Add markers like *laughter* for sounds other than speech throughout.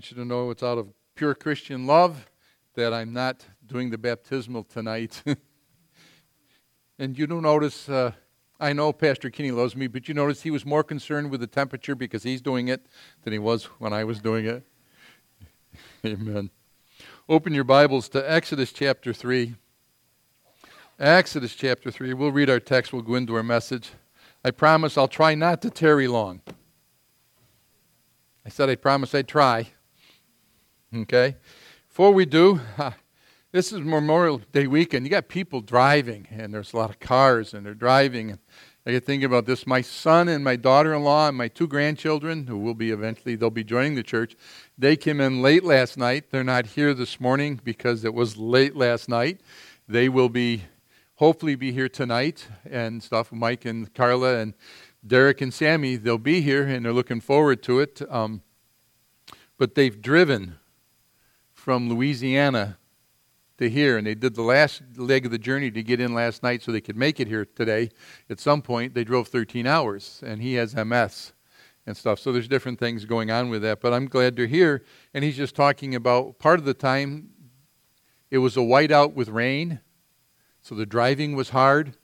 want you to know it's out of pure Christian love that I'm not doing the baptismal tonight. *laughs* and you don't notice, uh, I know Pastor Kinney loves me, but you notice he was more concerned with the temperature because he's doing it than he was when I was doing it. *laughs* Amen. Open your Bibles to Exodus chapter 3. Exodus chapter 3. We'll read our text, we'll go into our message. I promise I'll try not to tarry long. I said I promise I'd try. Okay? Before we do, this is Memorial Day weekend. You got people driving, and there's a lot of cars, and they're driving. I get thinking about this. My son and my daughter-in-law and my two grandchildren, who will be eventually, they'll be joining the church. They came in late last night. They're not here this morning because it was late last night. They will be, hopefully, be here tonight and stuff. Mike and Carla and Derek and Sammy, they'll be here, and they're looking forward to it. Um, but they've driven from Louisiana to here, and they did the last leg of the journey to get in last night so they could make it here today. At some point, they drove 13 hours, and he has MS and stuff. So there's different things going on with that. But I'm glad they're here, and he's just talking about part of the time it was a whiteout with rain, so the driving was hard.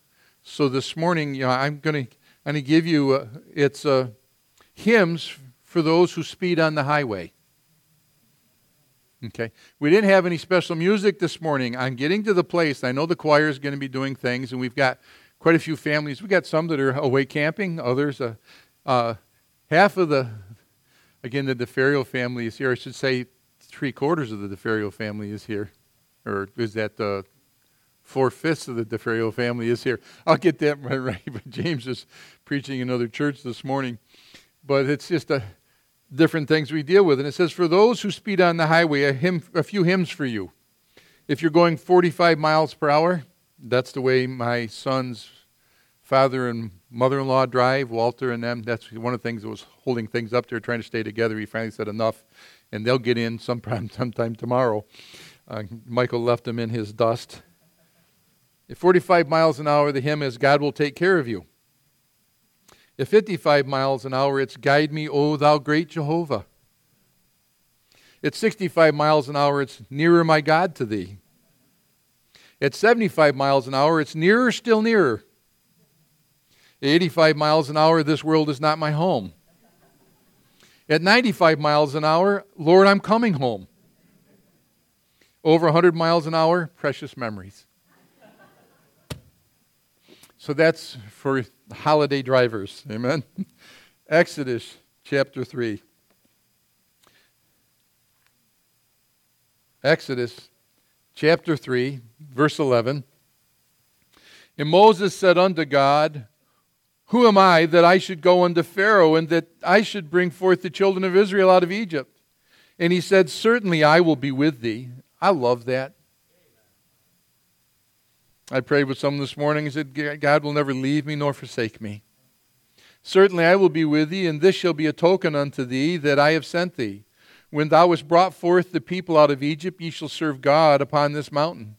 So this morning, you know, I'm going to I'm going to give you uh, it's uh, hymns for those who speed on the highway. Okay. We didn't have any special music this morning. I'm getting to the place. I know the choir is going to be doing things, and we've got quite a few families. We've got some that are away camping, others, uh, uh, half of the, again, the DeFerrio family is here. I should say three quarters of the DeFerrio family is here. Or is that the four fifths of the DeFerrio family is here? I'll get that *laughs* right, right. But James is preaching another church this morning. But it's just a different things we deal with. And it says, For those who speed on the highway, a, hymn, a few hymns for you. If you're going 45 miles per hour, that's the way my son's father and mother in law drive, Walter and them. That's one of the things that was holding things up. They're trying to stay together. He finally said enough, and they'll get in sometime, *laughs* sometime tomorrow. Uh, Michael left them in his dust. At 45 miles an hour, the hymn is God will take care of you. At 55 miles an hour, it's Guide me, O thou great Jehovah. At 65 miles an hour, it's Nearer my God to thee. At 75 miles an hour, it's Nearer still nearer. At 85 miles an hour, this world is not my home. At 95 miles an hour, Lord, I'm coming home. Over 100 miles an hour, precious memories. So that's for holiday drivers. Amen. *laughs* Exodus chapter 3. Exodus chapter 3, verse 11. And Moses said unto God, Who am I that I should go unto Pharaoh and that I should bring forth the children of Israel out of Egypt? And he said, Certainly I will be with thee. I love that. I prayed with someone this morning and said, God will never leave me nor forsake me. Certainly I will be with thee, and this shall be a token unto thee that I have sent thee. When thou hast brought forth the people out of Egypt, ye shall serve God upon this mountain.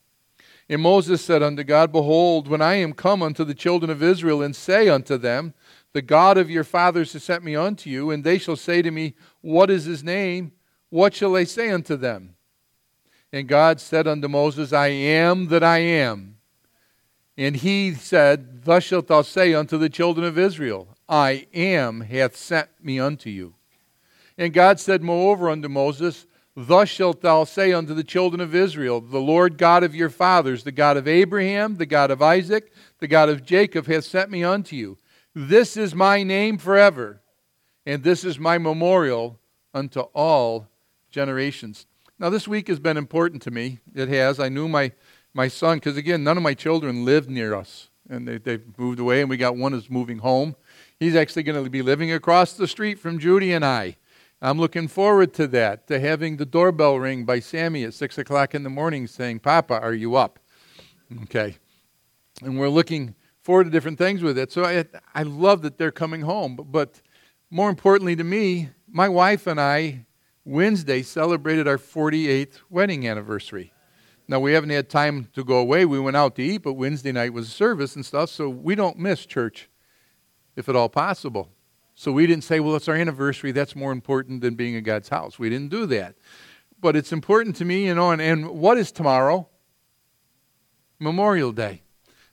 And Moses said unto God, Behold, when I am come unto the children of Israel, and say unto them, The God of your fathers has sent me unto you, and they shall say to me, What is his name? What shall I say unto them? And God said unto Moses, I am that I am. And he said, Thus shalt thou say unto the children of Israel, I am hath sent me unto you. And God said moreover unto Moses, Thus shalt thou say unto the children of Israel, The Lord God of your fathers, the God of Abraham, the God of Isaac, the God of Jacob, hath sent me unto you. This is my name forever, and this is my memorial unto all generations. Now, this week has been important to me. It has. I knew my my son, because again, none of my children live near us. And they, they've moved away, and we got one who's moving home. He's actually going to be living across the street from Judy and I. I'm looking forward to that, to having the doorbell ring by Sammy at 6 o'clock in the morning saying, Papa, are you up? Okay. And we're looking forward to different things with it. So I, I love that they're coming home. But, but more importantly to me, my wife and I, Wednesday, celebrated our 48th wedding anniversary. Now, we haven't had time to go away. We went out to eat, but Wednesday night was service and stuff, so we don't miss church if at all possible. So we didn't say, well, it's our anniversary. That's more important than being in God's house. We didn't do that. But it's important to me, you know, and, and what is tomorrow? Memorial Day.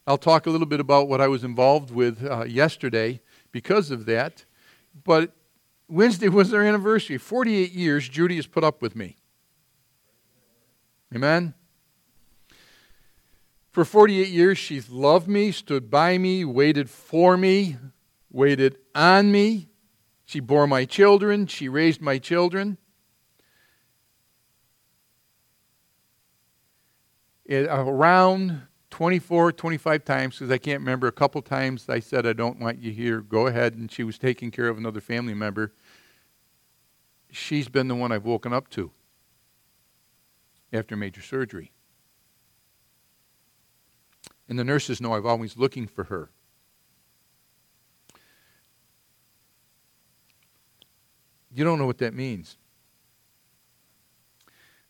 I'll talk a little bit about what I was involved with uh, yesterday because of that. But Wednesday was their anniversary. 48 years Judy has put up with me. Amen? For 48 years, she's loved me, stood by me, waited for me, waited on me. She bore my children, she raised my children. It, around 24, 25 times, because I can't remember, a couple times I said, I don't want you here, go ahead. And she was taking care of another family member. She's been the one I've woken up to after major surgery. And the nurses know I'm always looking for her. You don't know what that means.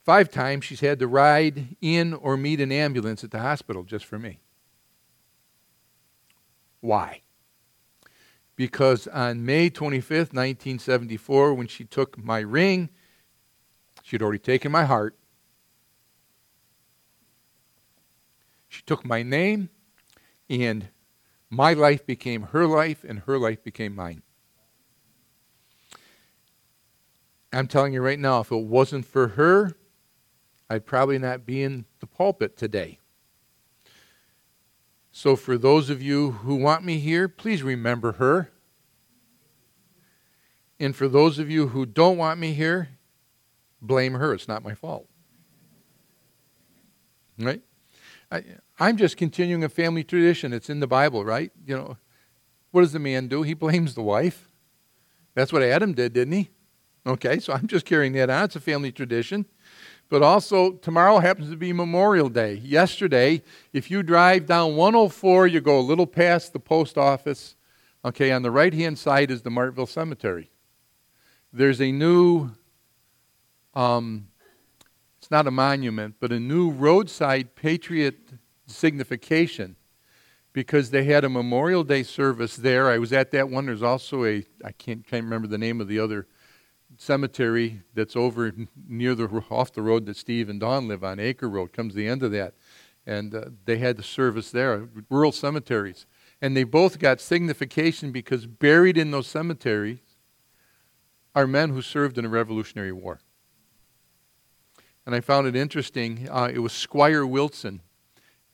Five times she's had to ride in or meet an ambulance at the hospital just for me. Why? Because on May 25th, 1974, when she took my ring, she'd already taken my heart. She took my name, and my life became her life, and her life became mine. I'm telling you right now, if it wasn't for her, I'd probably not be in the pulpit today. So, for those of you who want me here, please remember her. And for those of you who don't want me here, blame her. It's not my fault. Right? I, I'm just continuing a family tradition. It's in the Bible, right? You know, what does the man do? He blames the wife. That's what Adam did, didn't he? Okay, so I'm just carrying that on. It's a family tradition. But also, tomorrow happens to be Memorial Day. Yesterday, if you drive down 104, you go a little past the post office. Okay, on the right hand side is the Martville Cemetery. There's a new, um, it's not a monument, but a new roadside patriot signification because they had a Memorial Day service there. I was at that one. There's also a, I can't, can't remember the name of the other cemetery that's over near the off the road that Steve and Don live on, Acre Road, comes the end of that, and uh, they had the service there, rural cemeteries, and they both got signification because buried in those cemeteries are men who served in the Revolutionary War. And I found it interesting. Uh, it was Squire Wilson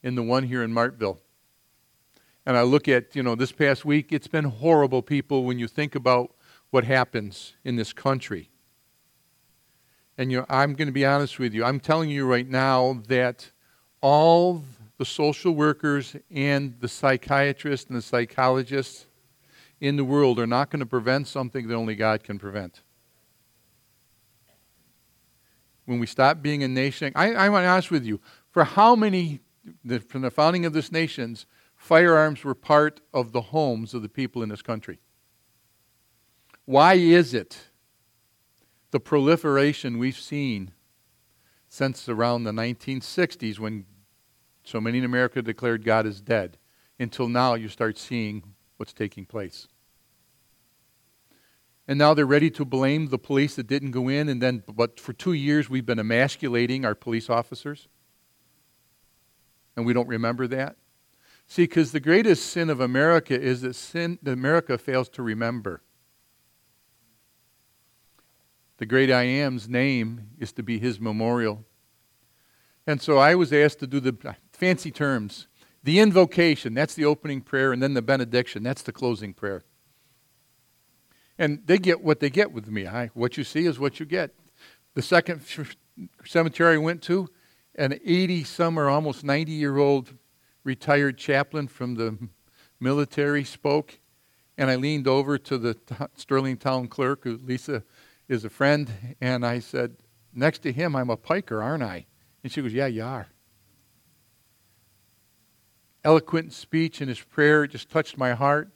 in the one here in Martville. And I look at, you know, this past week, it's been horrible, people, when you think about what happens in this country. And you know, I'm going to be honest with you. I'm telling you right now that all the social workers and the psychiatrists and the psychologists in the world are not going to prevent something that only God can prevent. When we stop being a nation, I, I want to ask with you, for how many, the, from the founding of this nations, firearms were part of the homes of the people in this country? Why is it the proliferation we've seen since around the 1960s when so many in America declared God is dead until now you start seeing what's taking place? And now they're ready to blame the police that didn't go in, and then, but for two years we've been emasculating our police officers. And we don't remember that. See, because the greatest sin of America is that sin, that America fails to remember. The great I am's name is to be his memorial. And so I was asked to do the uh, fancy terms. The invocation, that's the opening prayer, and then the benediction, that's the closing prayer. And they get what they get with me. I, what you see is what you get. The second cemetery I went to, an 80 some or almost 90 year old retired chaplain from the military spoke, and I leaned over to the Sterling town clerk, who Lisa is a friend, and I said, Next to him, I'm a piker, aren't I? And she goes, Yeah, you are. Eloquent speech and his prayer just touched my heart.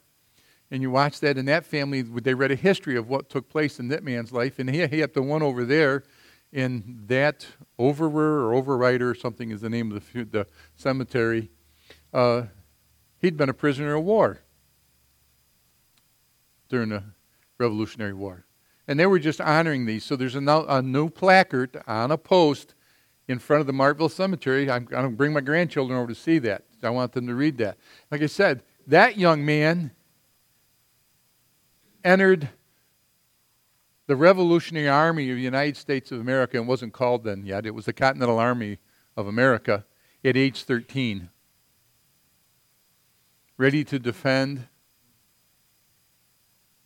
And you watch that in that family, they read a history of what took place in that man's life. And he, he had the one over there, in that overer or overwriter, or something is the name of the, the cemetery. Uh, he'd been a prisoner of war during the Revolutionary War. And they were just honoring these. So there's a, a new placard on a post in front of the Martville Cemetery. I'm going to bring my grandchildren over to see that. I want them to read that. Like I said, that young man entered the Revolutionary Army of the United States of America and wasn't called then yet. It was the Continental Army of America at age 13. Ready to defend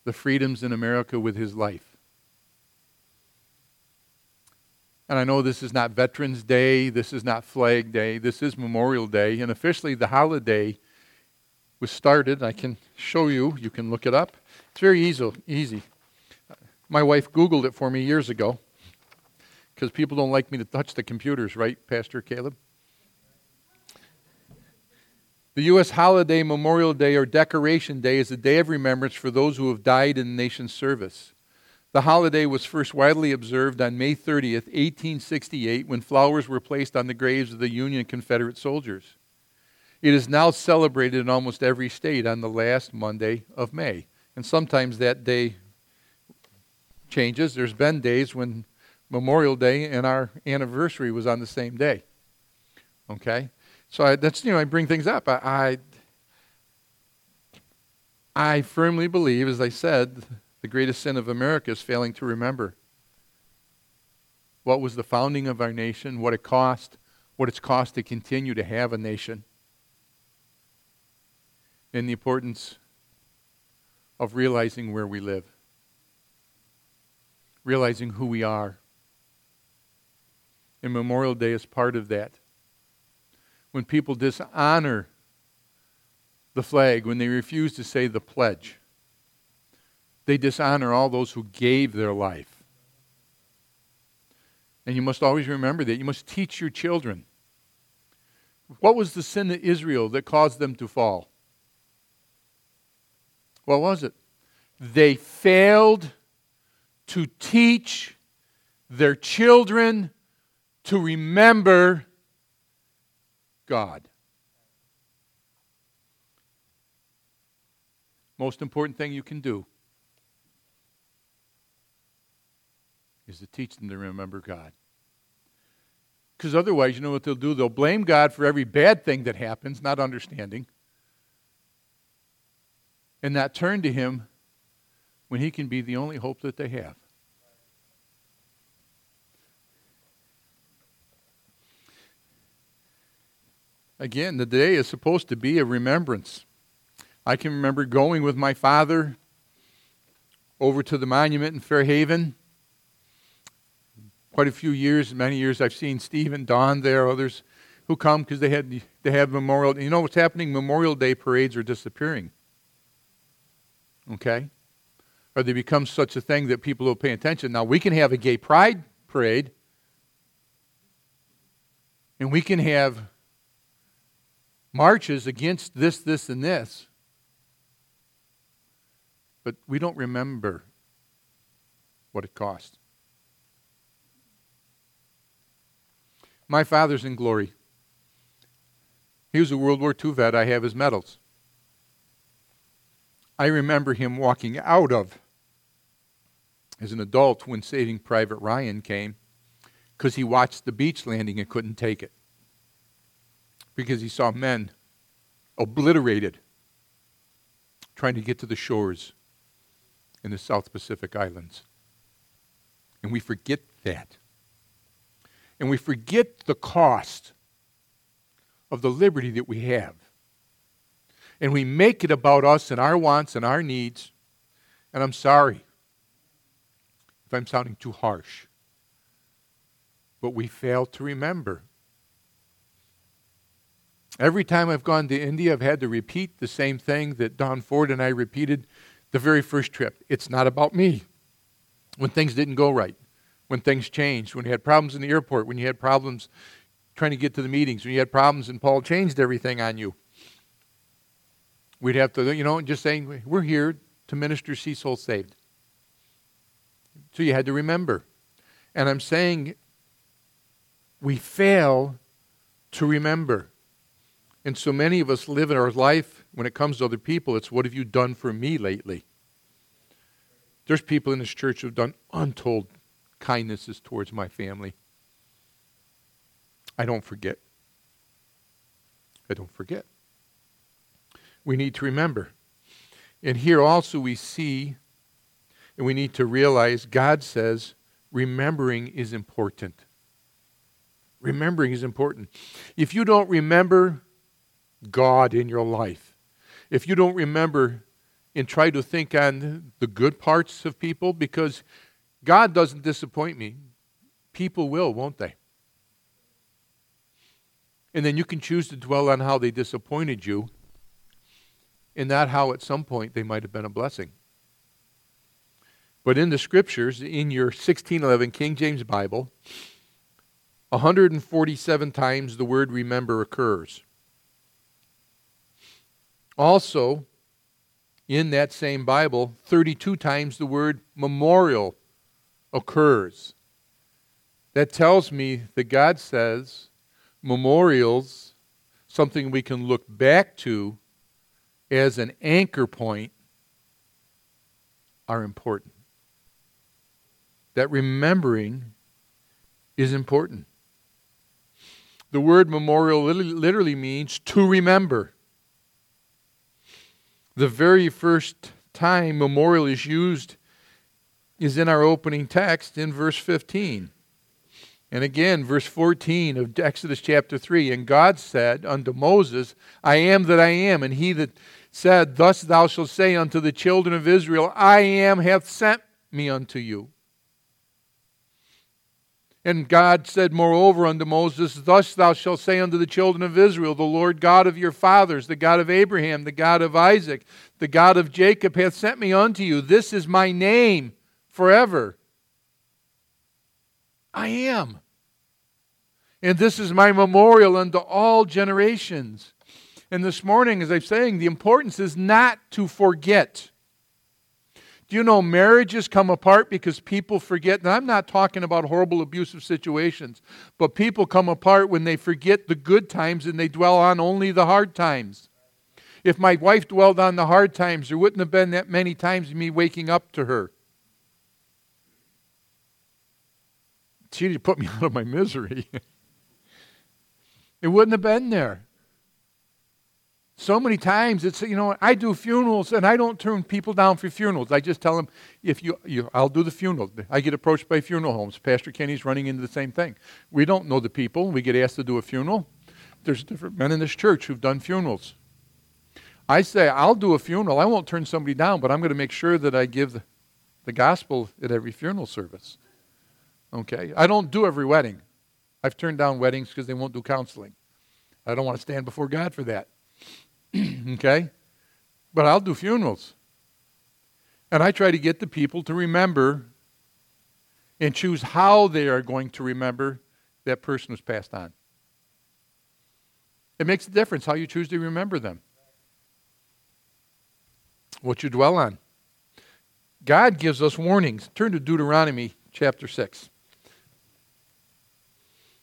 the freedoms in America with his life. And I know this is not Veterans Day, this is not Flag Day, this is Memorial Day, and officially the holiday was started. I can show you, you can look it up. It's very easy. easy. My wife Googled it for me years ago because people don't like me to touch the computers, right, Pastor Caleb? The U.S. holiday Memorial Day or Decoration Day is a day of remembrance for those who have died in the nation's service. The holiday was first widely observed on May 30th, 1868, when flowers were placed on the graves of the Union Confederate soldiers. It is now celebrated in almost every state on the last Monday of May. And sometimes that day changes. There's been days when Memorial Day and our anniversary was on the same day. Okay? So I, that's, you know, I bring things up. I, I, I firmly believe, as I said, the greatest sin of America is failing to remember what was the founding of our nation, what it cost, what it's cost to continue to have a nation, and the importance of realizing where we live, realizing who we are. And Memorial Day is part of that. When people dishonor the flag, when they refuse to say the pledge, they dishonor all those who gave their life. And you must always remember that. You must teach your children. What was the sin of Israel that caused them to fall? What was it? They failed to teach their children to remember God. Most important thing you can do is to teach them to remember God. Because otherwise, you know what they'll do? They'll blame God for every bad thing that happens, not understanding, and not turn to Him when He can be the only hope that they have. Again, the day is supposed to be a remembrance. I can remember going with my father over to the monument in Fairhaven. Quite a few years, many years, I've seen Steve and Don there, others who come because they had they have Memorial. You know what's happening? Memorial Day parades are disappearing. Okay, or they become such a thing that people don't pay attention. Now we can have a gay pride parade, and we can have marches against this, this, and this, but we don't remember what it cost. My father's in glory. He was a World War II vet. I have his medals. I remember him walking out of, as an adult, when Saving Private Ryan came, because he watched the beach landing and couldn't take it because he saw men obliterated trying to get to the shores in the South Pacific Islands. And we forget that. And we forget the cost of the liberty that we have. And we make it about us and our wants and our needs. And I'm sorry if I'm sounding too harsh. But we fail to remember Every time I've gone to India, I've had to repeat the same thing that Don Ford and I repeated the very first trip. It's not about me. When things didn't go right, when things changed, when you had problems in the airport, when you had problems trying to get to the meetings, when you had problems and Paul changed everything on you. We'd have to, you know, just saying, we're here to minister, see souls saved. So you had to remember. And I'm saying we fail to remember. And so many of us live in our life when it comes to other people, it's what have you done for me lately? There's people in this church who've done untold kindnesses towards my family. I don't forget. I don't forget. We need to remember. And here also we see, and we need to realize, God says remembering is important. Remembering is important. If you don't remember God in your life, if you don't remember and try to think on the good parts of people, because God doesn't disappoint me, people will, won't they? And then you can choose to dwell on how they disappointed you and not how at some point they might have been a blessing. But in the scriptures, in your 1611 King James Bible, 147 times the word remember occurs. Also, in that same Bible, 32 times the word memorial occurs. That tells me that God says memorials, something we can look back to as an anchor point, are important. That remembering is important. The word memorial literally means to remember. The very first time memorial is used is in our opening text in verse 15. And again, verse 14 of Exodus chapter 3 And God said unto Moses, I am that I am. And he that said, Thus thou shalt say unto the children of Israel, I am hath sent me unto you. And God said moreover unto Moses, Thus thou shalt say unto the children of Israel, The Lord God of your fathers, the God of Abraham, the God of Isaac, the God of Jacob, hath sent me unto you. This is my name forever. I am. And this is my memorial unto all generations. And this morning, as I'm saying, the importance is not to forget. Do you know marriages come apart because people forget? And I'm not talking about horrible abusive situations, but people come apart when they forget the good times and they dwell on only the hard times. If my wife dwelled on the hard times, there wouldn't have been that many times me waking up to her. She'd put me *laughs* out of my misery. it wouldn't have been there. So many times it's you know I do funerals and I don't turn people down for funerals. I just tell them if you, you I'll do the funeral. I get approached by funeral homes. Pastor Kenny's running into the same thing. We don't know the people. We get asked to do a funeral. There's different men in this church who've done funerals. I say I'll do a funeral. I won't turn somebody down, but I'm going to make sure that I give the, the gospel at every funeral service. Okay? I don't do every wedding. I've turned down weddings because they won't do counseling. I don't want to stand before God for that. *clears throat* okay? But I'll do funerals. And I try to get the people to remember and choose how they are going to remember that person who's passed on. It makes a difference how you choose to remember them. What you dwell on. God gives us warnings. Turn to Deuteronomy chapter 6.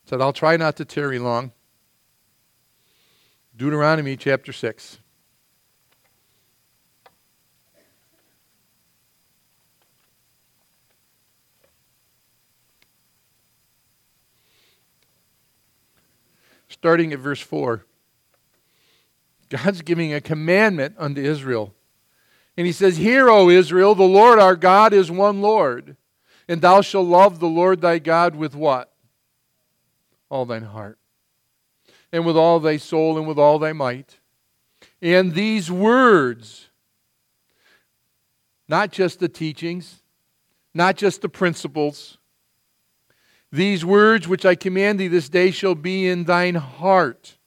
Said, I'll try not to tarry long. Deuteronomy chapter 6. Starting at verse 4. God's giving a commandment unto Israel. And he says, Hear, O Israel, the Lord our God is one Lord. And thou shalt love the Lord thy God with what? All thine heart and with all thy soul and with all thy might. And these words, not just the teachings, not just the principles, these words which I command thee this day shall be in thine heart.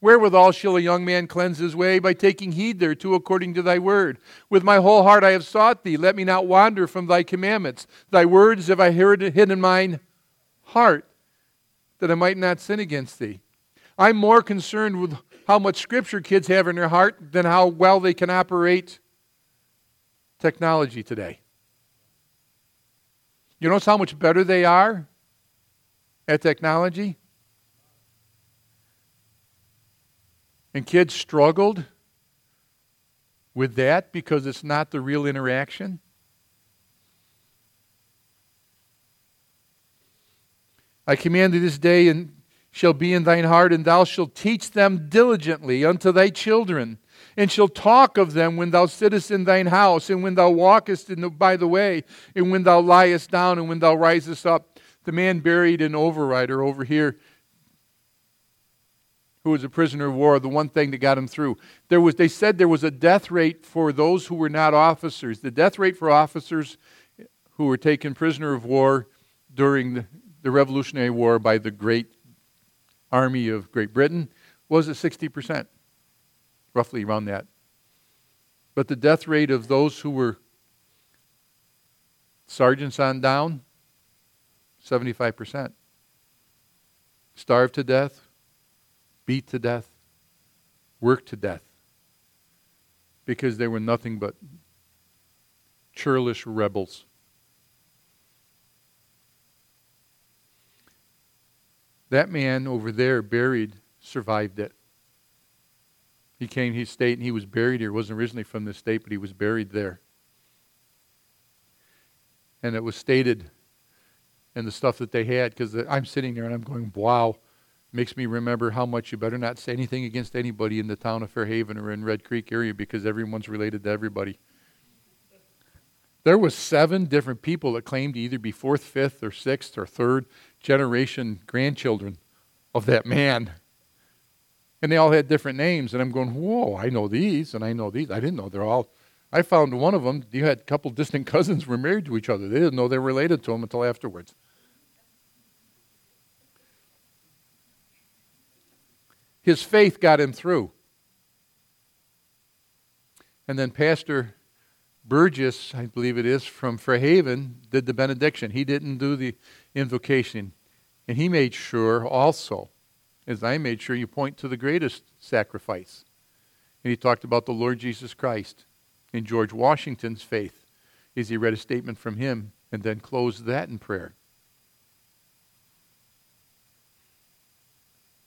Wherewithal shall a young man cleanse his way? By taking heed thereto according to thy word. With my whole heart I have sought thee. Let me not wander from thy commandments. Thy words have I hid in mine heart, that I might not sin against thee. I'm more concerned with how much scripture kids have in their heart than how well they can operate technology today. You notice how much better they are at technology? And kids struggled with that because it's not the real interaction. I command you this day and shall be in thine heart, and thou shalt teach them diligently unto thy children, and shalt talk of them when thou sittest in thine house, and when thou walkest in the, by the way, and when thou liest down, and when thou risest up. The man buried in Overrider over here, who was a prisoner of war, the one thing that got him through. There was, they said there was a death rate for those who were not officers. The death rate for officers who were taken prisoner of war during the, the Revolutionary War by the great army of Great Britain was at 60%, roughly around that. But the death rate of those who were sergeants on down, 75%. Starved to death, beat to death, worked to death, because they were nothing but churlish rebels. That man over there, buried, survived it. He came, he stayed, and he was buried here. He wasn't originally from this state, but he was buried there. And it was stated in the stuff that they had, because I'm sitting there and I'm going, wow. Makes me remember how much you better not say anything against anybody in the town of Fairhaven or in Red Creek area because everyone's related to everybody. There was seven different people that claimed to either be fourth, fifth, or sixth, or third generation grandchildren of that man. And they all had different names. And I'm going, whoa, I know these and I know these. I didn't know they're all. I found one of them, you had a couple distant *laughs* cousins were married to each other. They didn't know they were related to them until afterwards. His faith got him through. And then Pastor Burgess, I believe it is, from Fairhaven, did the benediction. He didn't do the invocation. And he made sure also, as I made sure, you point to the greatest sacrifice. And he talked about the Lord Jesus Christ and George Washington's faith as he read a statement from him and then closed that in prayer.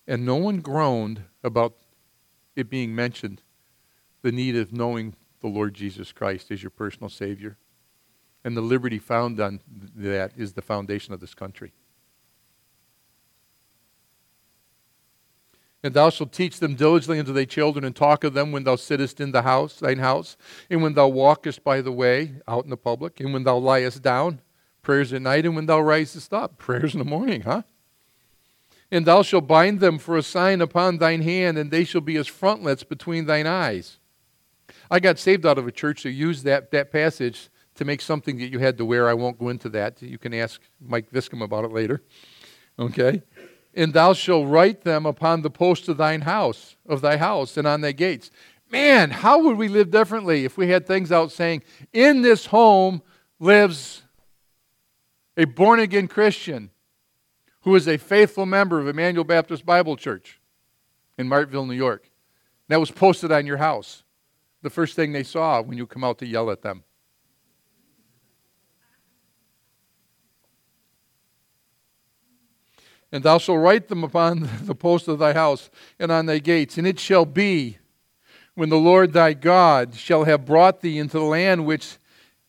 And no one groaned about it being mentioned, the need of knowing the Lord Jesus Christ as your personal Savior. And the liberty found on that is the foundation of this country. And thou shalt teach them diligently unto thy children, and talk of them when thou sittest in the house, thine house, and when thou walkest by the way, out in the public, and when thou liest down, prayers at night, and when thou risest up, prayers in the morning, huh? And thou shalt bind them for a sign upon thine hand, and they shall be as frontlets between thine eyes. I got saved out of a church that used that, that passage to make something that you had to wear. I won't go into that. You can ask Mike Viscom about it later. Okay? And thou shalt write them upon the posts of thine house, of thy house, and on thy gates. Man, how would we live differently if we had things out saying, In this home lives a born again Christian who is a faithful member of Emmanuel Baptist Bible Church in Martville, New York. That was posted on your house. The first thing they saw when you come out to yell at them. And thou shalt write them upon *laughs* the post of thy house and on thy gates. And it shall be, when the Lord thy God shall have brought thee into the land which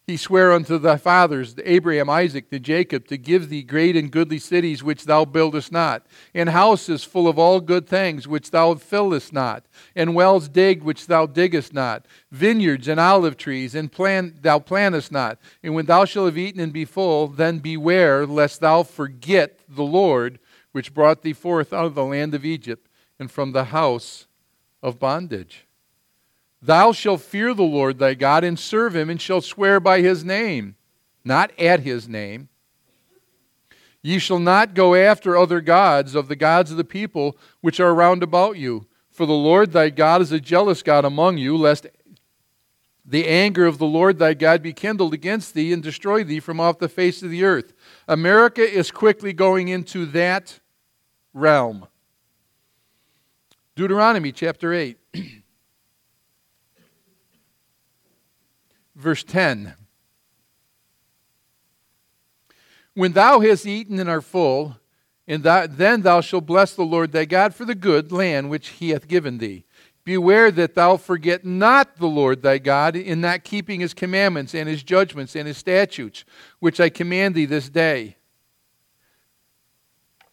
he sware unto thy fathers, Abraham, Isaac, to Jacob, to give thee great and goodly cities which thou buildest not, and houses full of all good things which thou fillest not, and wells digged which thou diggest not, vineyards and olive trees, and plant, thou plantest not. And when thou shalt have eaten and be full, then beware lest thou forget the Lord which brought thee forth out of the land of Egypt and from the house of bondage. Thou shalt fear the Lord thy God and serve him, and shalt swear by his name, not at his name. Ye shall not go after other gods of the gods of the people which are round about you. For the Lord thy God is a jealous God among you, lest the anger of the Lord thy God be kindled against thee and destroy thee from off the face of the earth. America is quickly going into that realm. Deuteronomy chapter 8, verse 10. When thou hast eaten and art full, and thou, then thou shalt bless the Lord thy God for the good land which he hath given thee. Beware that thou forget not the Lord thy God in not keeping his commandments and his judgments and his statutes, which I command thee this day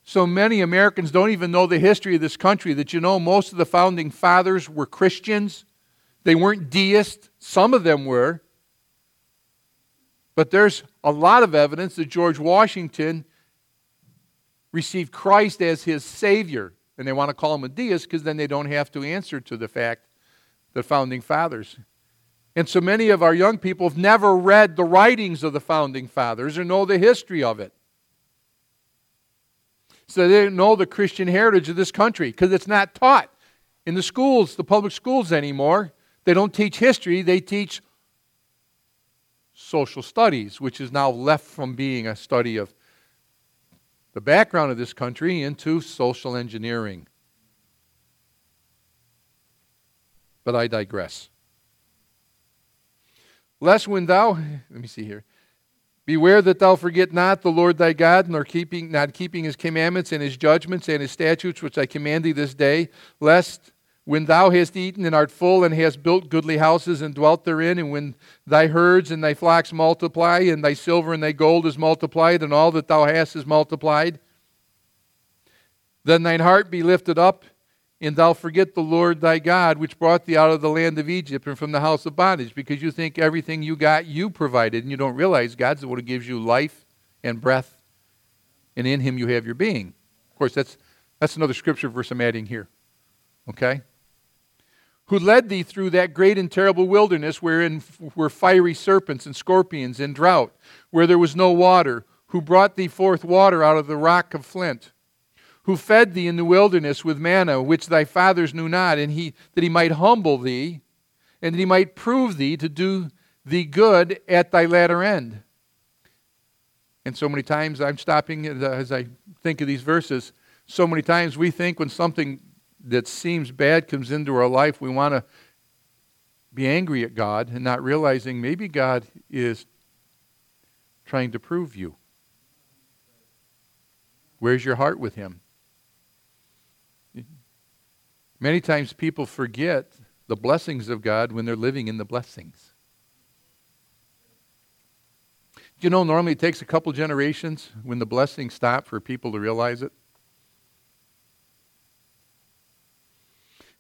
So many Americans don't even know the history of this country that you know most of the founding fathers were Christians. They weren't deists, some of them were. But there's a lot of evidence that George Washington received Christ as his Savior. And they want to call him a deist because then they don't have to answer to the fact the founding fathers. And so many of our young people have never read the writings of the founding fathers or know the history of it. So they don't know the Christian heritage of this country because it's not taught in the schools, the public schools anymore. They don't teach history, they teach social studies, which is now left from being a study of the background of this country into social engineering. But I digress. Lest when thou, let me see here, beware that thou forget not the Lord thy God, nor keeping, not keeping his commandments and his judgments and his statutes which I command thee this day, lest when thou hast eaten and art full and hast built goodly houses and dwelt therein, and when thy herds and thy flocks multiply, and thy silver and thy gold is multiplied, and all that thou hast is multiplied, then thine heart be lifted up, and thou forget the Lord thy God, which brought thee out of the land of Egypt and from the house of bondage, because you think everything you got you provided, and you don't realize God's the one who gives you life and breath, and in him you have your being. Of course, that's, that's another scripture verse I'm adding here. Okay? Who led thee through that great and terrible wilderness wherein were fiery serpents and scorpions and drought, where there was no water, who brought thee forth water out of the rock of flint, who fed thee in the wilderness with manna, which thy fathers knew not, and he, that he might humble thee, and that he might prove thee to do thee good at thy latter end. And so many times I'm stopping uh, as I think of these verses. So many times we think when something that seems bad comes into our life, we want to be angry at God and not realizing maybe God is trying to prove you. Where's your heart with Him? Many times people forget the blessings of God when they're living in the blessings. Do you know normally it takes a couple generations when the blessings stop for people to realize it?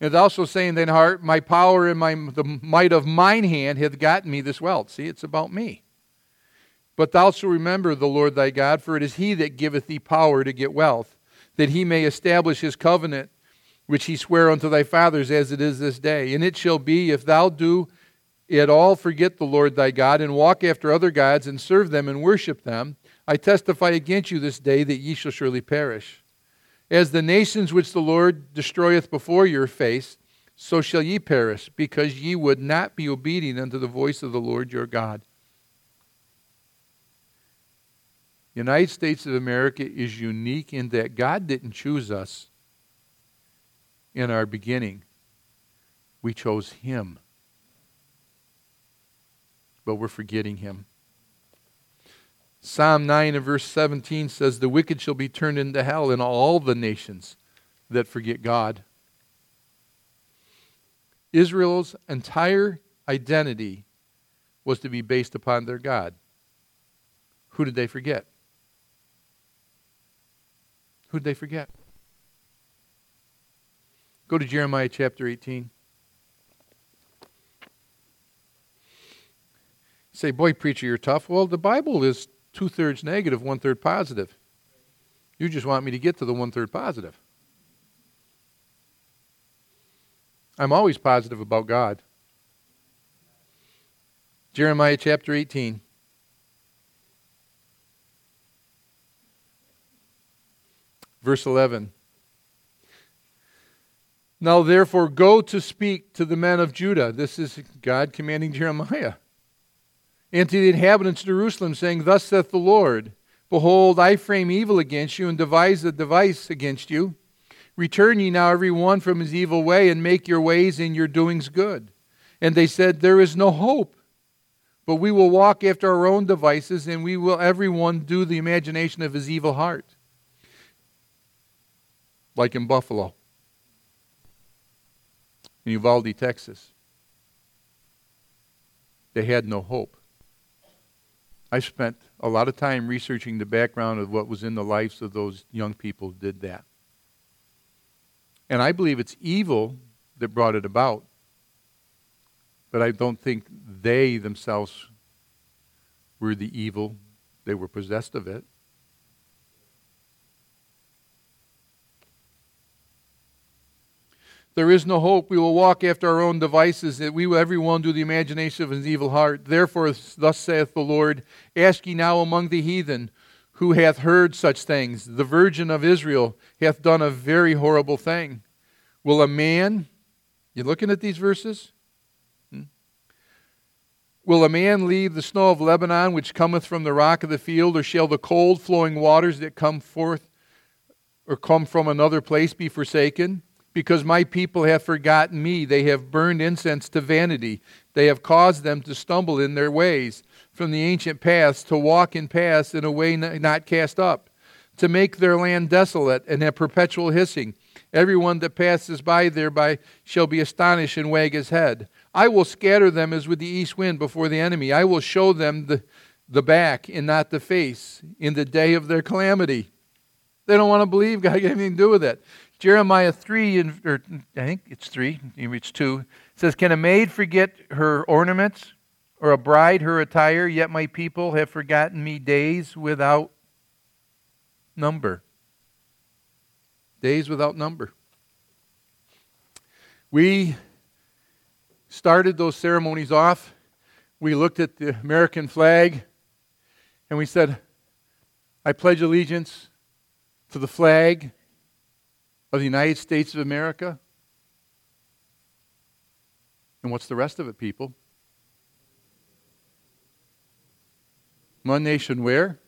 It's also saying then, heart, my power and my the might of mine hand hath gotten me this wealth. See, it's about me. But thou shalt remember the Lord thy God, for it is he that giveth thee power to get wealth, that he may establish his covenant, which he sware unto thy fathers as it is this day. And it shall be, if thou do at all forget the Lord thy God, and walk after other gods, and serve them and worship them, I testify against you this day that ye shall surely perish. As the nations which the Lord destroyeth before your face, so shall ye perish, because ye would not be obedient unto the voice of the Lord your God. The United States of America is unique in that God didn't choose us in our beginning. We chose Him. But we're forgetting Him. Psalm 9 and verse 17 says, The wicked shall be turned into hell in all the nations that forget God. Israel's entire identity was to be based upon their God. Who did they forget? Who did they forget? Go to Jeremiah chapter 18. Say, boy, preacher, you're tough. Well, the Bible is two thirds negative, one third positive. You just want me to get to the one third positive. I'm always positive about God. Jeremiah chapter 18. Verse 11. Now therefore go to speak to the men of Judah. This is God commanding Jeremiah and to the inhabitants of Jerusalem, saying, Thus saith the Lord, Behold, I frame evil against you, and devise a device against you. Return ye now every one from his evil way, and make your ways and your doings good. And they said, There is no hope. But we will walk after our own devices, and we will every one do the imagination of his evil heart. Like in Buffalo, in Uvalde, Texas. They had no hope. I spent a lot of time researching the background of what was in the lives of those young people who did that. And I believe it's evil that brought it about. But I don't think they themselves were the evil, they were possessed of it. There is no hope. We will walk after our own devices, that we will every one do the imagination of his evil heart. Therefore, thus saith the Lord Ask ye now among the heathen, who hath heard such things? The virgin of Israel hath done a very horrible thing. Will a man, you looking at these verses? Hmm? Will a man leave the snow of Lebanon, which cometh from the rock of the field, or shall the cold flowing waters that come forth or come from another place be forsaken? Because my people have forgotten me. They have burned incense to vanity. They have caused them to stumble in their ways from the ancient paths to walk in paths in a way not cast up, to make their land desolate and have perpetual hissing. Everyone that passes by thereby shall be astonished and wag his head. I will scatter them as with the east wind before the enemy. I will show them the, the back and not the face in the day of their calamity. They don't want to believe God had anything to do with it. Jeremiah 3, and, or I think it's 3, it's 2, says, Can a maid forget her ornaments, or a bride her attire? Yet my people have forgotten me days without number. Days without number. We started those ceremonies off. We looked at the American flag and we said, I pledge allegiance to the flag of the United States of America? And what's the rest of it, people? One nation where?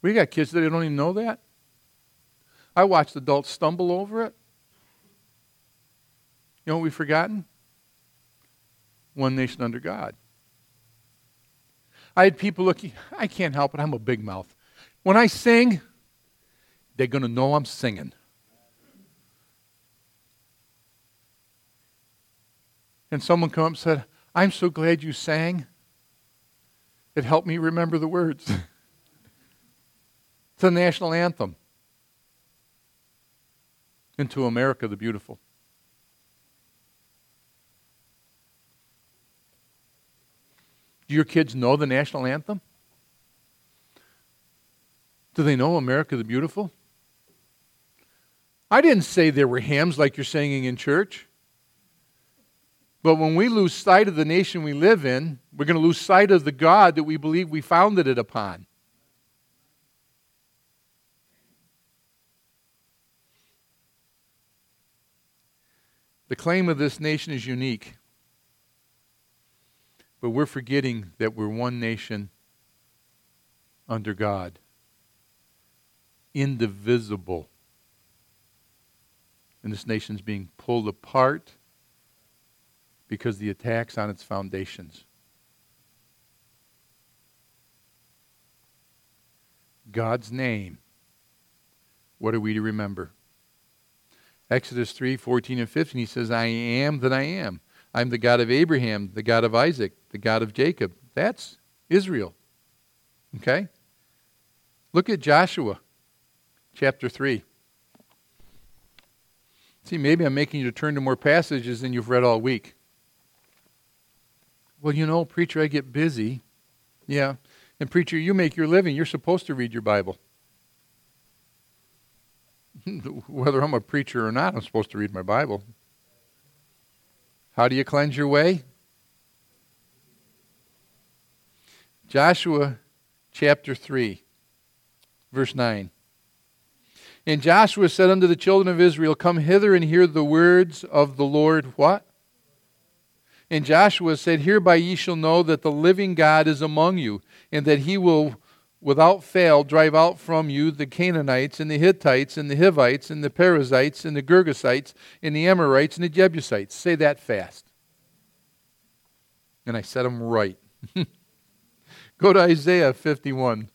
We got kids that don't even know that. I watched adults stumble over it. You know what we've forgotten? One nation under God. I had people looking, I can't help it, I'm a big mouth. When I sing, they're going to know I'm singing. And someone come up and said, I'm so glad you sang. It helped me remember the words. *laughs* it's the national anthem. Into America the Beautiful. Do your kids know the national anthem? Do they know America the Beautiful? I didn't say there were hymns like you're singing in church. But when we lose sight of the nation we live in, we're going to lose sight of the God that we believe we founded it upon. The claim of this nation is unique. But we're forgetting that we're one nation under God, indivisible. And this nation's being pulled apart because the attacks on its foundations. God's name. What are we to remember? Exodus 3 14 and 15, he says, I am that I am. I'm the God of Abraham, the God of Isaac, the God of Jacob. That's Israel. Okay? Look at Joshua chapter 3. See, maybe I'm making you turn to more passages than you've read all week. Well, you know, preacher, I get busy. Yeah. And preacher, you make your living. You're supposed to read your Bible. *laughs* Whether I'm a preacher or not, I'm supposed to read my Bible. How do you cleanse your way? Joshua chapter 3, verse 9. And Joshua said unto the children of Israel, Come hither and hear the words of the Lord. What? And Joshua said, Hereby ye shall know that the living God is among you, and that he will without fail drive out from you the Canaanites, and the Hittites, and the Hivites, and the Perizzites, and the Girgashites, and the Amorites, and the Jebusites. Say that fast. And I said them right. *laughs* Go to Isaiah 51.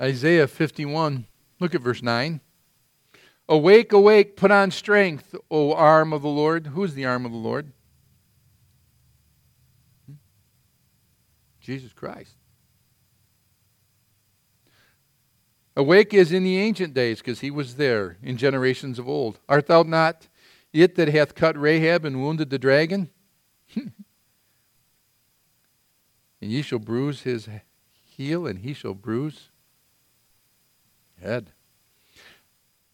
Isaiah 51, look at verse 9. Awake, awake, put on strength, O arm of the Lord. Who is the arm of the Lord? Hmm? Jesus Christ. Awake as in the ancient days, because he was there in generations of old. Art thou not it that hath cut Rahab and wounded the dragon? *laughs* and ye shall bruise his heel, and he shall bruise head.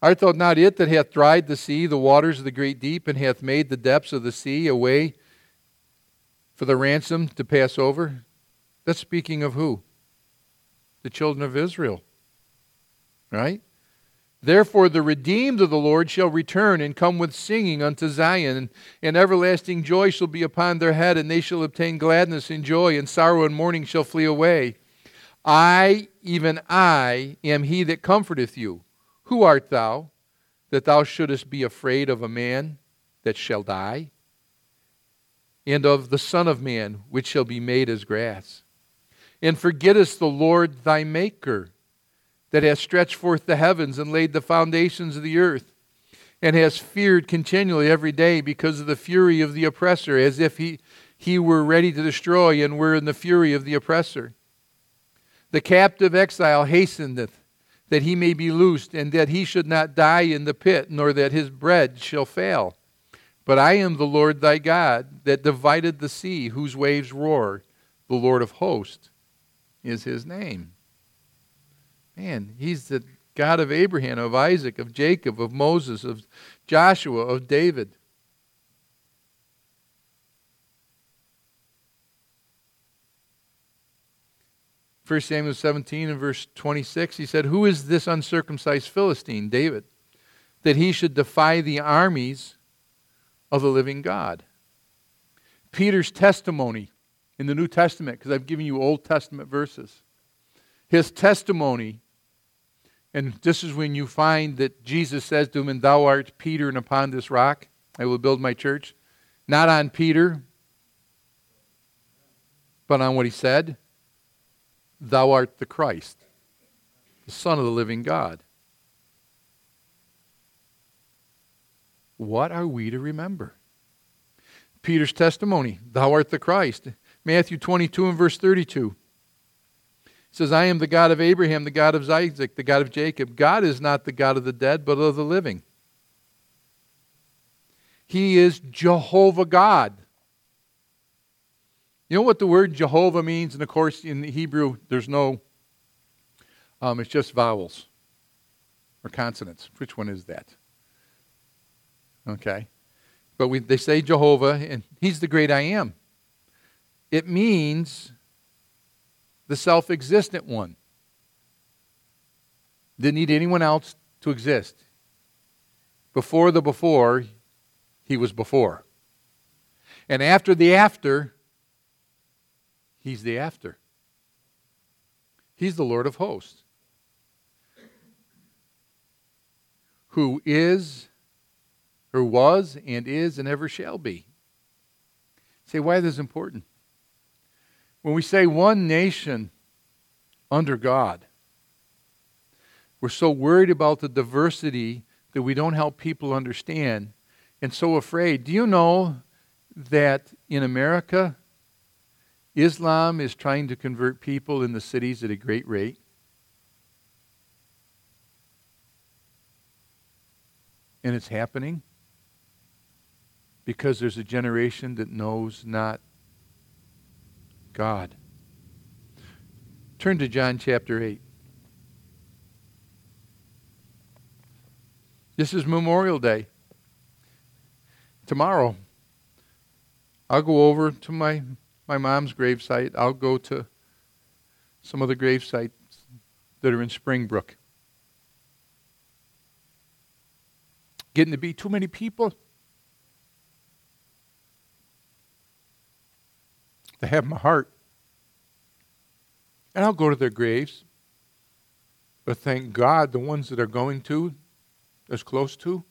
Art thou not it that hath dried the sea, the waters of the great deep, and hath made the depths of the sea a way for the ransom to pass over? That's speaking of who? The children of Israel. Right? Therefore, the redeemed of the Lord shall return and come with singing unto Zion, and, and, everlasting joy shall be upon their head, and they shall obtain gladness and joy, and sorrow and mourning shall flee away. I, even I, am he that comforteth you. Who art thou, that thou shouldest be afraid of a man that shall die? And of the Son of Man, which shall be made as grass? And forgettest the Lord thy Maker that has stretched forth the heavens and laid the foundations of the earth, and has feared continually every day because of the fury of the oppressor, as if he, he were ready to destroy and were in the fury of the oppressor. The captive exile hasteneth that he may be loosed, and that he should not die in the pit, nor that his bread shall fail. But I am the Lord thy God, that divided the sea, whose waves roar. The Lord of hosts is his name. Man, he's the God of Abraham, of Isaac, of Jacob, of Moses, of Joshua, of David. First Samuel 17 and verse 26, he said, Who is this uncircumcised Philistine, David, that he should defy the armies of the living God? Peter's testimony in the New Testament, because I've given you Old Testament verses. His testimony and this is when you find that Jesus says to him, And thou art Peter, and upon this rock I will build my church. Not on Peter, but on what he said Thou art the Christ, the Son of the living God. What are we to remember? Peter's testimony Thou art the Christ. Matthew 22 and verse 32 says, I am the God of Abraham, the God of Isaac, the God of Jacob. God is not the God of the dead, but of the living. He is Jehovah God. You know what the word Jehovah means? And of course, in the Hebrew, there's no, um, it's just vowels or consonants. Which one is that? Okay. But we, they say Jehovah, and he's the great I am. It means the self existent one. Didn't need anyone else to exist. Before the before, he was before. And after the after, he's the after. He's the Lord of hosts. Who is, who was, and is, and ever shall be. Say, why this is important? When we say one nation under God, we're so worried about the diversity that we don't help people understand and so afraid. Do you know that in America, Islam is trying to convert people in the cities at a great rate? And it's happening because there's a generation that knows not God. Turn to John chapter 8. This is Memorial Day. Tomorrow, I'll go over to my, my mom's gravesite. I'll go to some of the gravesites that are in Springbrook. Getting to be too many people They have my heart. And I'll go to their graves. But thank God, the ones that are going to, as close to,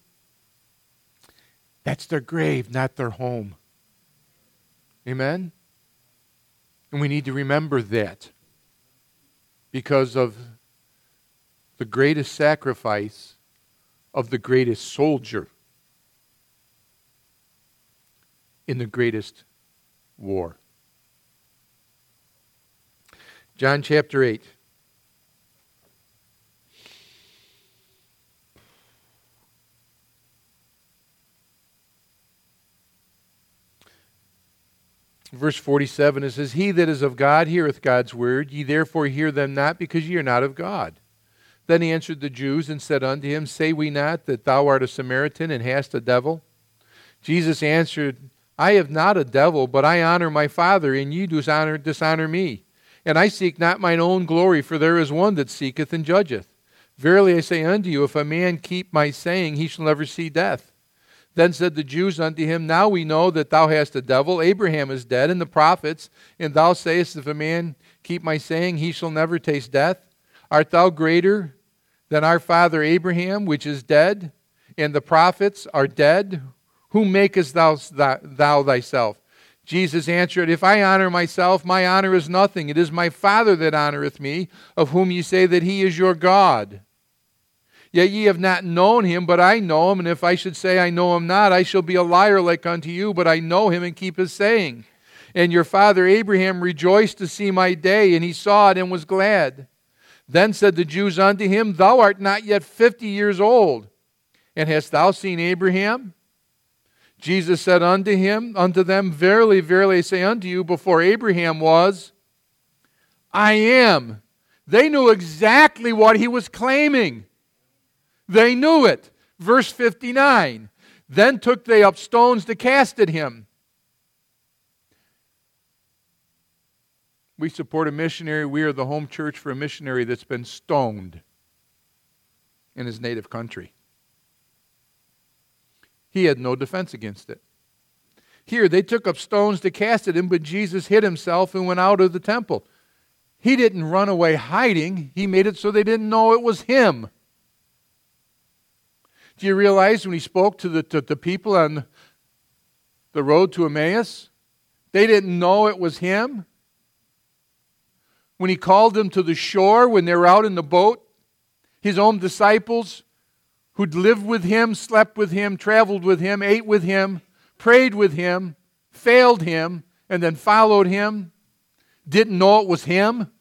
that's their grave, not their home. Amen? And we need to remember that because of the greatest sacrifice of the greatest soldier in the greatest war. John chapter 8. Verse 47 it says, He that is of God heareth God's word, ye therefore hear them not, because ye are not of God. Then he answered the Jews and said unto him, Say we not that thou art a Samaritan and hast a devil? Jesus answered, I have not a devil, but I honor my Father, and ye dishonor, dishonor me. And I seek not mine own glory, for there is one that seeketh and judgeth. Verily I say unto you, if a man keep my saying, he shall never see death. Then said the Jews unto him, Now we know that thou hast a devil. Abraham is dead, and the prophets, and thou sayest, If a man keep my saying, he shall never taste death. Art thou greater than our father Abraham, which is dead, and the prophets are dead? Whom makest thou, thou thyself? Jesus answered, If I honor myself, my honor is nothing. It is my Father that honoreth me, of whom ye say that he is your God. Yet ye have not known him, but I know him. And if I should say I know him not, I shall be a liar like unto you, but I know him and keep his saying. And your father Abraham rejoiced to see my day, and he saw it and was glad. Then said the Jews unto him, Thou art not yet fifty years old, and hast thou seen Abraham? Jesus said unto him, unto them, Verily, verily, I say unto you, before Abraham was, I am. They knew exactly what he was claiming. They knew it. Verse 59 Then took they up stones to cast at him. We support a missionary. We are the home church for a missionary that's been stoned in his native country. He had no defense against it. Here, they took up stones to cast at him, but Jesus hid himself and went out of the temple. He didn't run away hiding, he made it so they didn't know it was him. Do you realize when he spoke to the, to the people on the road to Emmaus, they didn't know it was him? When he called them to the shore when they were out in the boat, his own disciples who'd lived with him, slept with him, traveled with him, ate with him, prayed with him, failed him, and then followed him, didn't know it was him?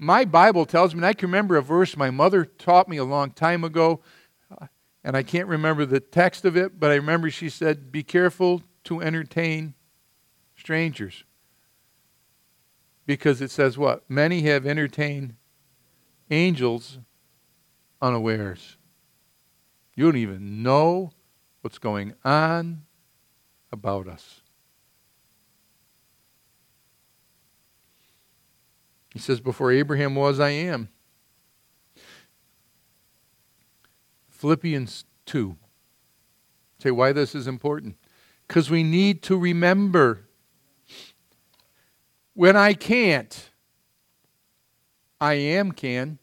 My Bible tells me, and I can remember a verse my mother taught me a long time ago, uh, and I can't remember the text of it, but I remember she said, Be careful to entertain strangers. Because it says what? Many have entertained angels unawares. You don't even know what's going on about us. He says, Before Abraham was, I am. Philippians 2. Say why this is important. Because we need to remember when I can't, I am can.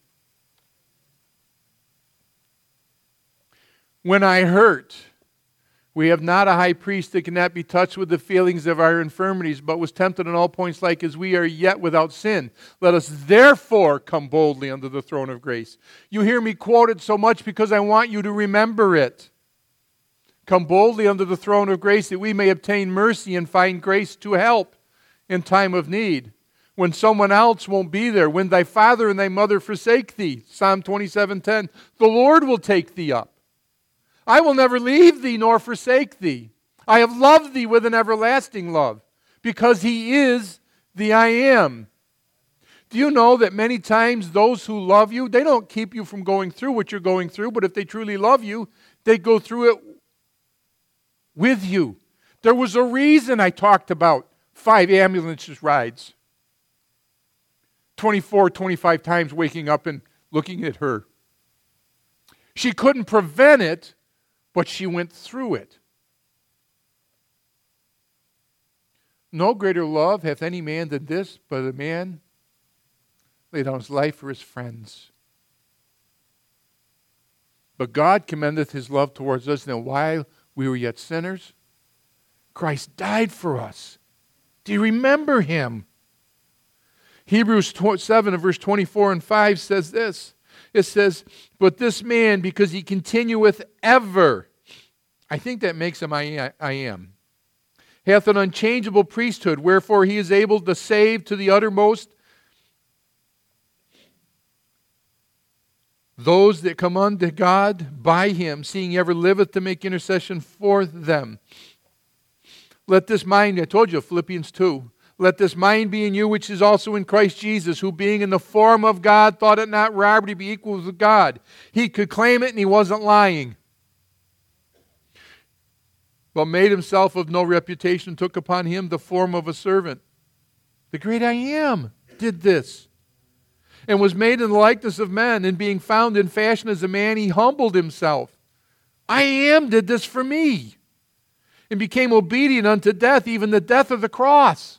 When I hurt, we have not a high priest that cannot be touched with the feelings of our infirmities, but was tempted in all points like as we are yet without sin. Let us therefore come boldly under the throne of grace. You hear me quote it so much because I want you to remember it. Come boldly under the throne of grace that we may obtain mercy and find grace to help in time of need. When someone else won't be there, when thy father and thy mother forsake thee, Psalm 27:10, the Lord will take thee up. I will never leave thee nor forsake thee. I have loved thee with an everlasting love, because he is the I am. Do you know that many times those who love you, they don't keep you from going through what you're going through, but if they truly love you, they go through it with you. There was a reason I talked about five ambulances rides. 24, 25 times waking up and looking at her. She couldn't prevent it, but she went through it. No greater love hath any man than this, but a man lay down his life for his friends. But God commendeth his love towards us, that while we were yet sinners, Christ died for us. Do you remember him? Hebrews 7 and verse 24 and 5 says this. It says, But this man, because he continueth ever, I think that makes him I, I am, hath an unchangeable priesthood, wherefore he is able to save to the uttermost those that come unto God by him, seeing he ever liveth to make intercession for them. Let this mind, I told you, Philippians 2, let this mind be in you, which is also in Christ Jesus, who being in the form of God thought it not robbery to be equal with God. He could claim it and he wasn't lying. But made himself of no reputation, took upon him the form of a servant. The great I am did this. And was made in the likeness of men, and being found in fashion as a man, he humbled himself. I am did this for me, and became obedient unto death, even the death of the cross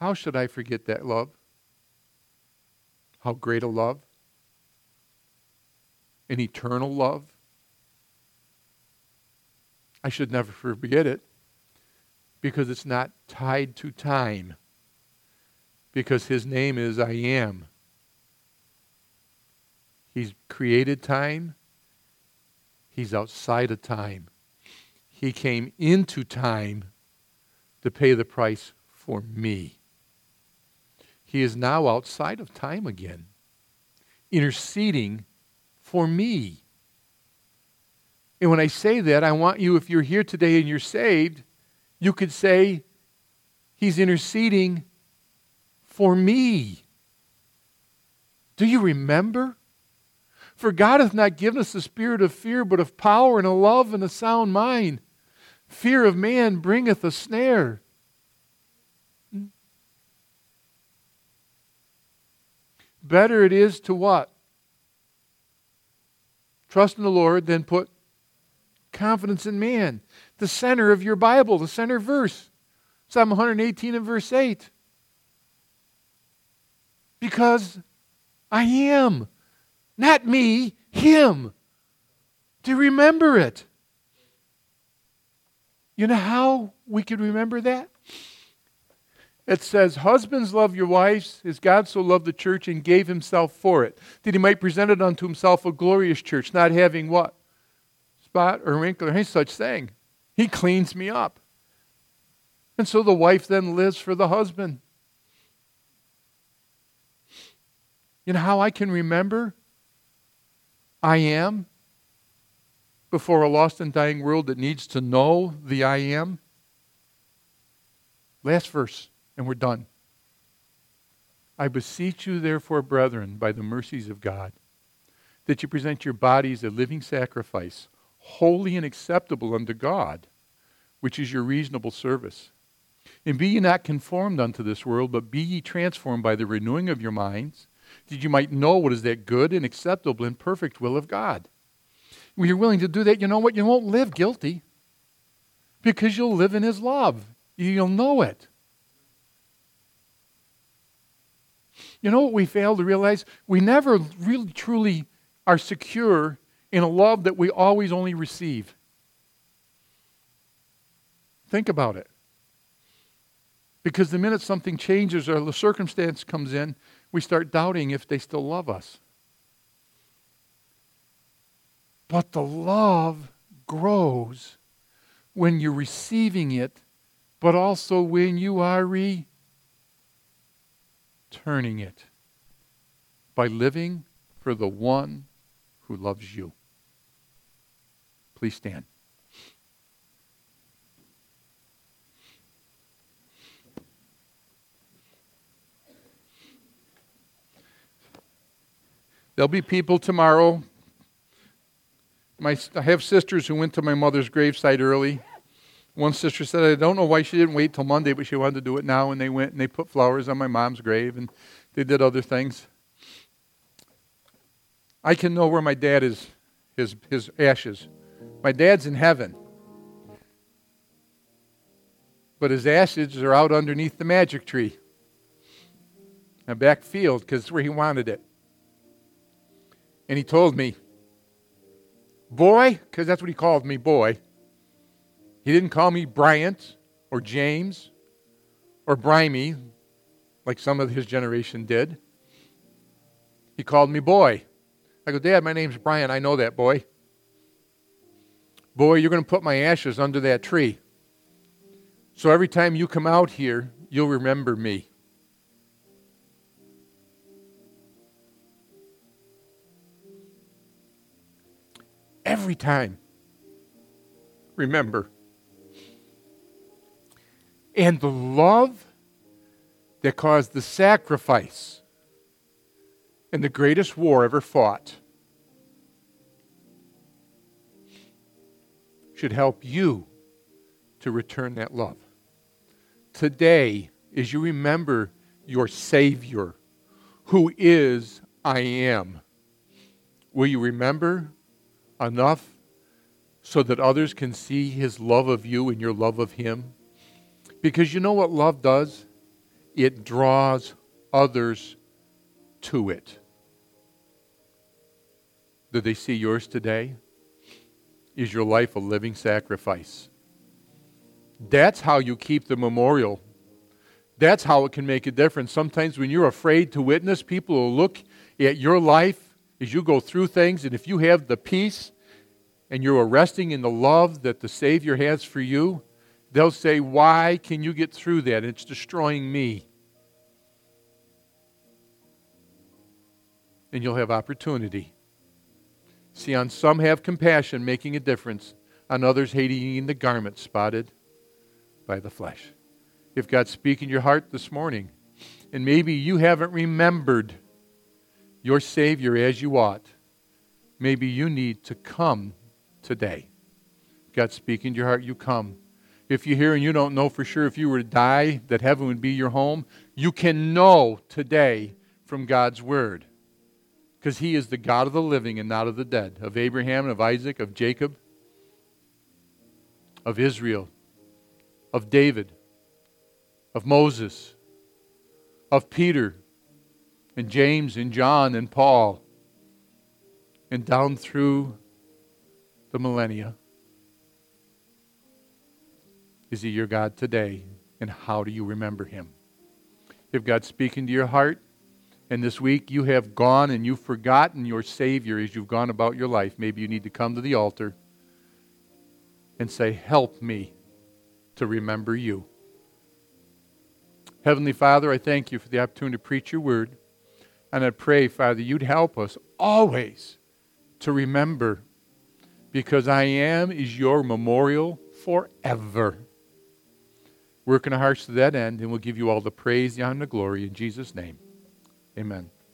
How should I forget that love? How great a love? An eternal love? I should never forget it because it's not tied to time. Because his name is I am. He's created time. He's outside of time. He came into time to pay the price for me. He is now outside of time again, interceding for me. And when I say that, I want you, if you're here today and you're saved, you could say, He's interceding for me. Do you remember? For God hath not given us the spirit of fear, but of power and of love and a sound mind. Fear of man bringeth a snare. Better it is to what? Trust in the Lord than put confidence in man. The center of your Bible, the center verse. Psalm 118 and verse 8. Because I am. Not me, Him. To remember it. You know how we could remember that? It says, Husbands, love your wives as God so loved the church and gave himself for it, that he might present it unto himself a glorious church, not having what? Spot or wrinkle or any such thing. He cleans me up. And so the wife then lives for the husband. You know how I can remember I am before a lost and dying world that needs to know the I am? Last verse and we're done. I beseech you, therefore, brethren, by the mercies of God, that you present your bodies a living sacrifice, holy and acceptable unto God, which is your reasonable service. And be ye not conformed unto this world, but be ye transformed by the renewing of your minds, that you might know what is that good and acceptable and perfect will of God. When you're willing to do that, you know what? You won't live guilty because you'll live in His love. You'll know it. You know what we fail to realize? We never really truly are secure in a love that we always only receive. Think about it. Because the minute something changes or the circumstance comes in, we start doubting if they still love us. But the love grows when you're receiving it, but also when you are re turning it by living for the one who loves you. Please stand. There'll be people tomorrow. My, I have sisters who went to my mother's gravesite early. One sister said, I don't know why she didn't wait till Monday, but she wanted to do it now. And they went and they put flowers on my mom's grave and they did other things. I can know where my dad is, his, his ashes. My dad's in heaven. But his ashes are out underneath the magic tree. A back field, because it's where he wanted it. And he told me, boy, because that's what he called me, boy. He didn't call me Bryant or James or Brimey like some of his generation did. He called me boy. I go, Dad, my name's Brian. I know that, boy. Boy, you're going to put my ashes under that tree. So every time you come out here, you'll remember me. Every time. Remember and the love that caused the sacrifice in the greatest war ever fought should help you to return that love. Today, as you remember your Savior, who is I am, will you remember enough so that others can see his love of you and your love of him? Because you know what love does? It draws others to it. Do they see yours today? Is your life a living sacrifice? That's how you keep the memorial. That's how it can make a difference. Sometimes when you're afraid to witness, people will look at your life as you go through things, and if you have the peace and you're resting in the love that the Savior has for you, They'll say, Why can you get through that? It's destroying me. And you'll have opportunity. See, on some have compassion, making a difference. On others, hating the garment spotted by the flesh. If God's speaking your heart this morning, and maybe you haven't remembered your Savior as you ought, maybe you need to come today. God's speaking to your heart, you come. If you're here and you don't know for sure if you were to die that heaven would be your home, you can know today from God's Word. Because He is the God of the living and not of the dead, of Abraham, of Isaac, of Jacob, of Israel, of David, of Moses, of Peter, and James, and John, and Paul, and down through the millennia. Is He your God today? And how do you remember Him? If God's speaking to your heart, and this week you have gone and you've forgotten your Savior as you've gone about your life, maybe you need to come to the altar and say, Help me to remember you. Heavenly Father, I thank you for the opportunity to preach your word. And I pray, Father, you'd help us always to remember because I am is your memorial forever. Work in our hearts to that end, and we'll give you all the praise, the honor, and the glory in Jesus' name. Amen.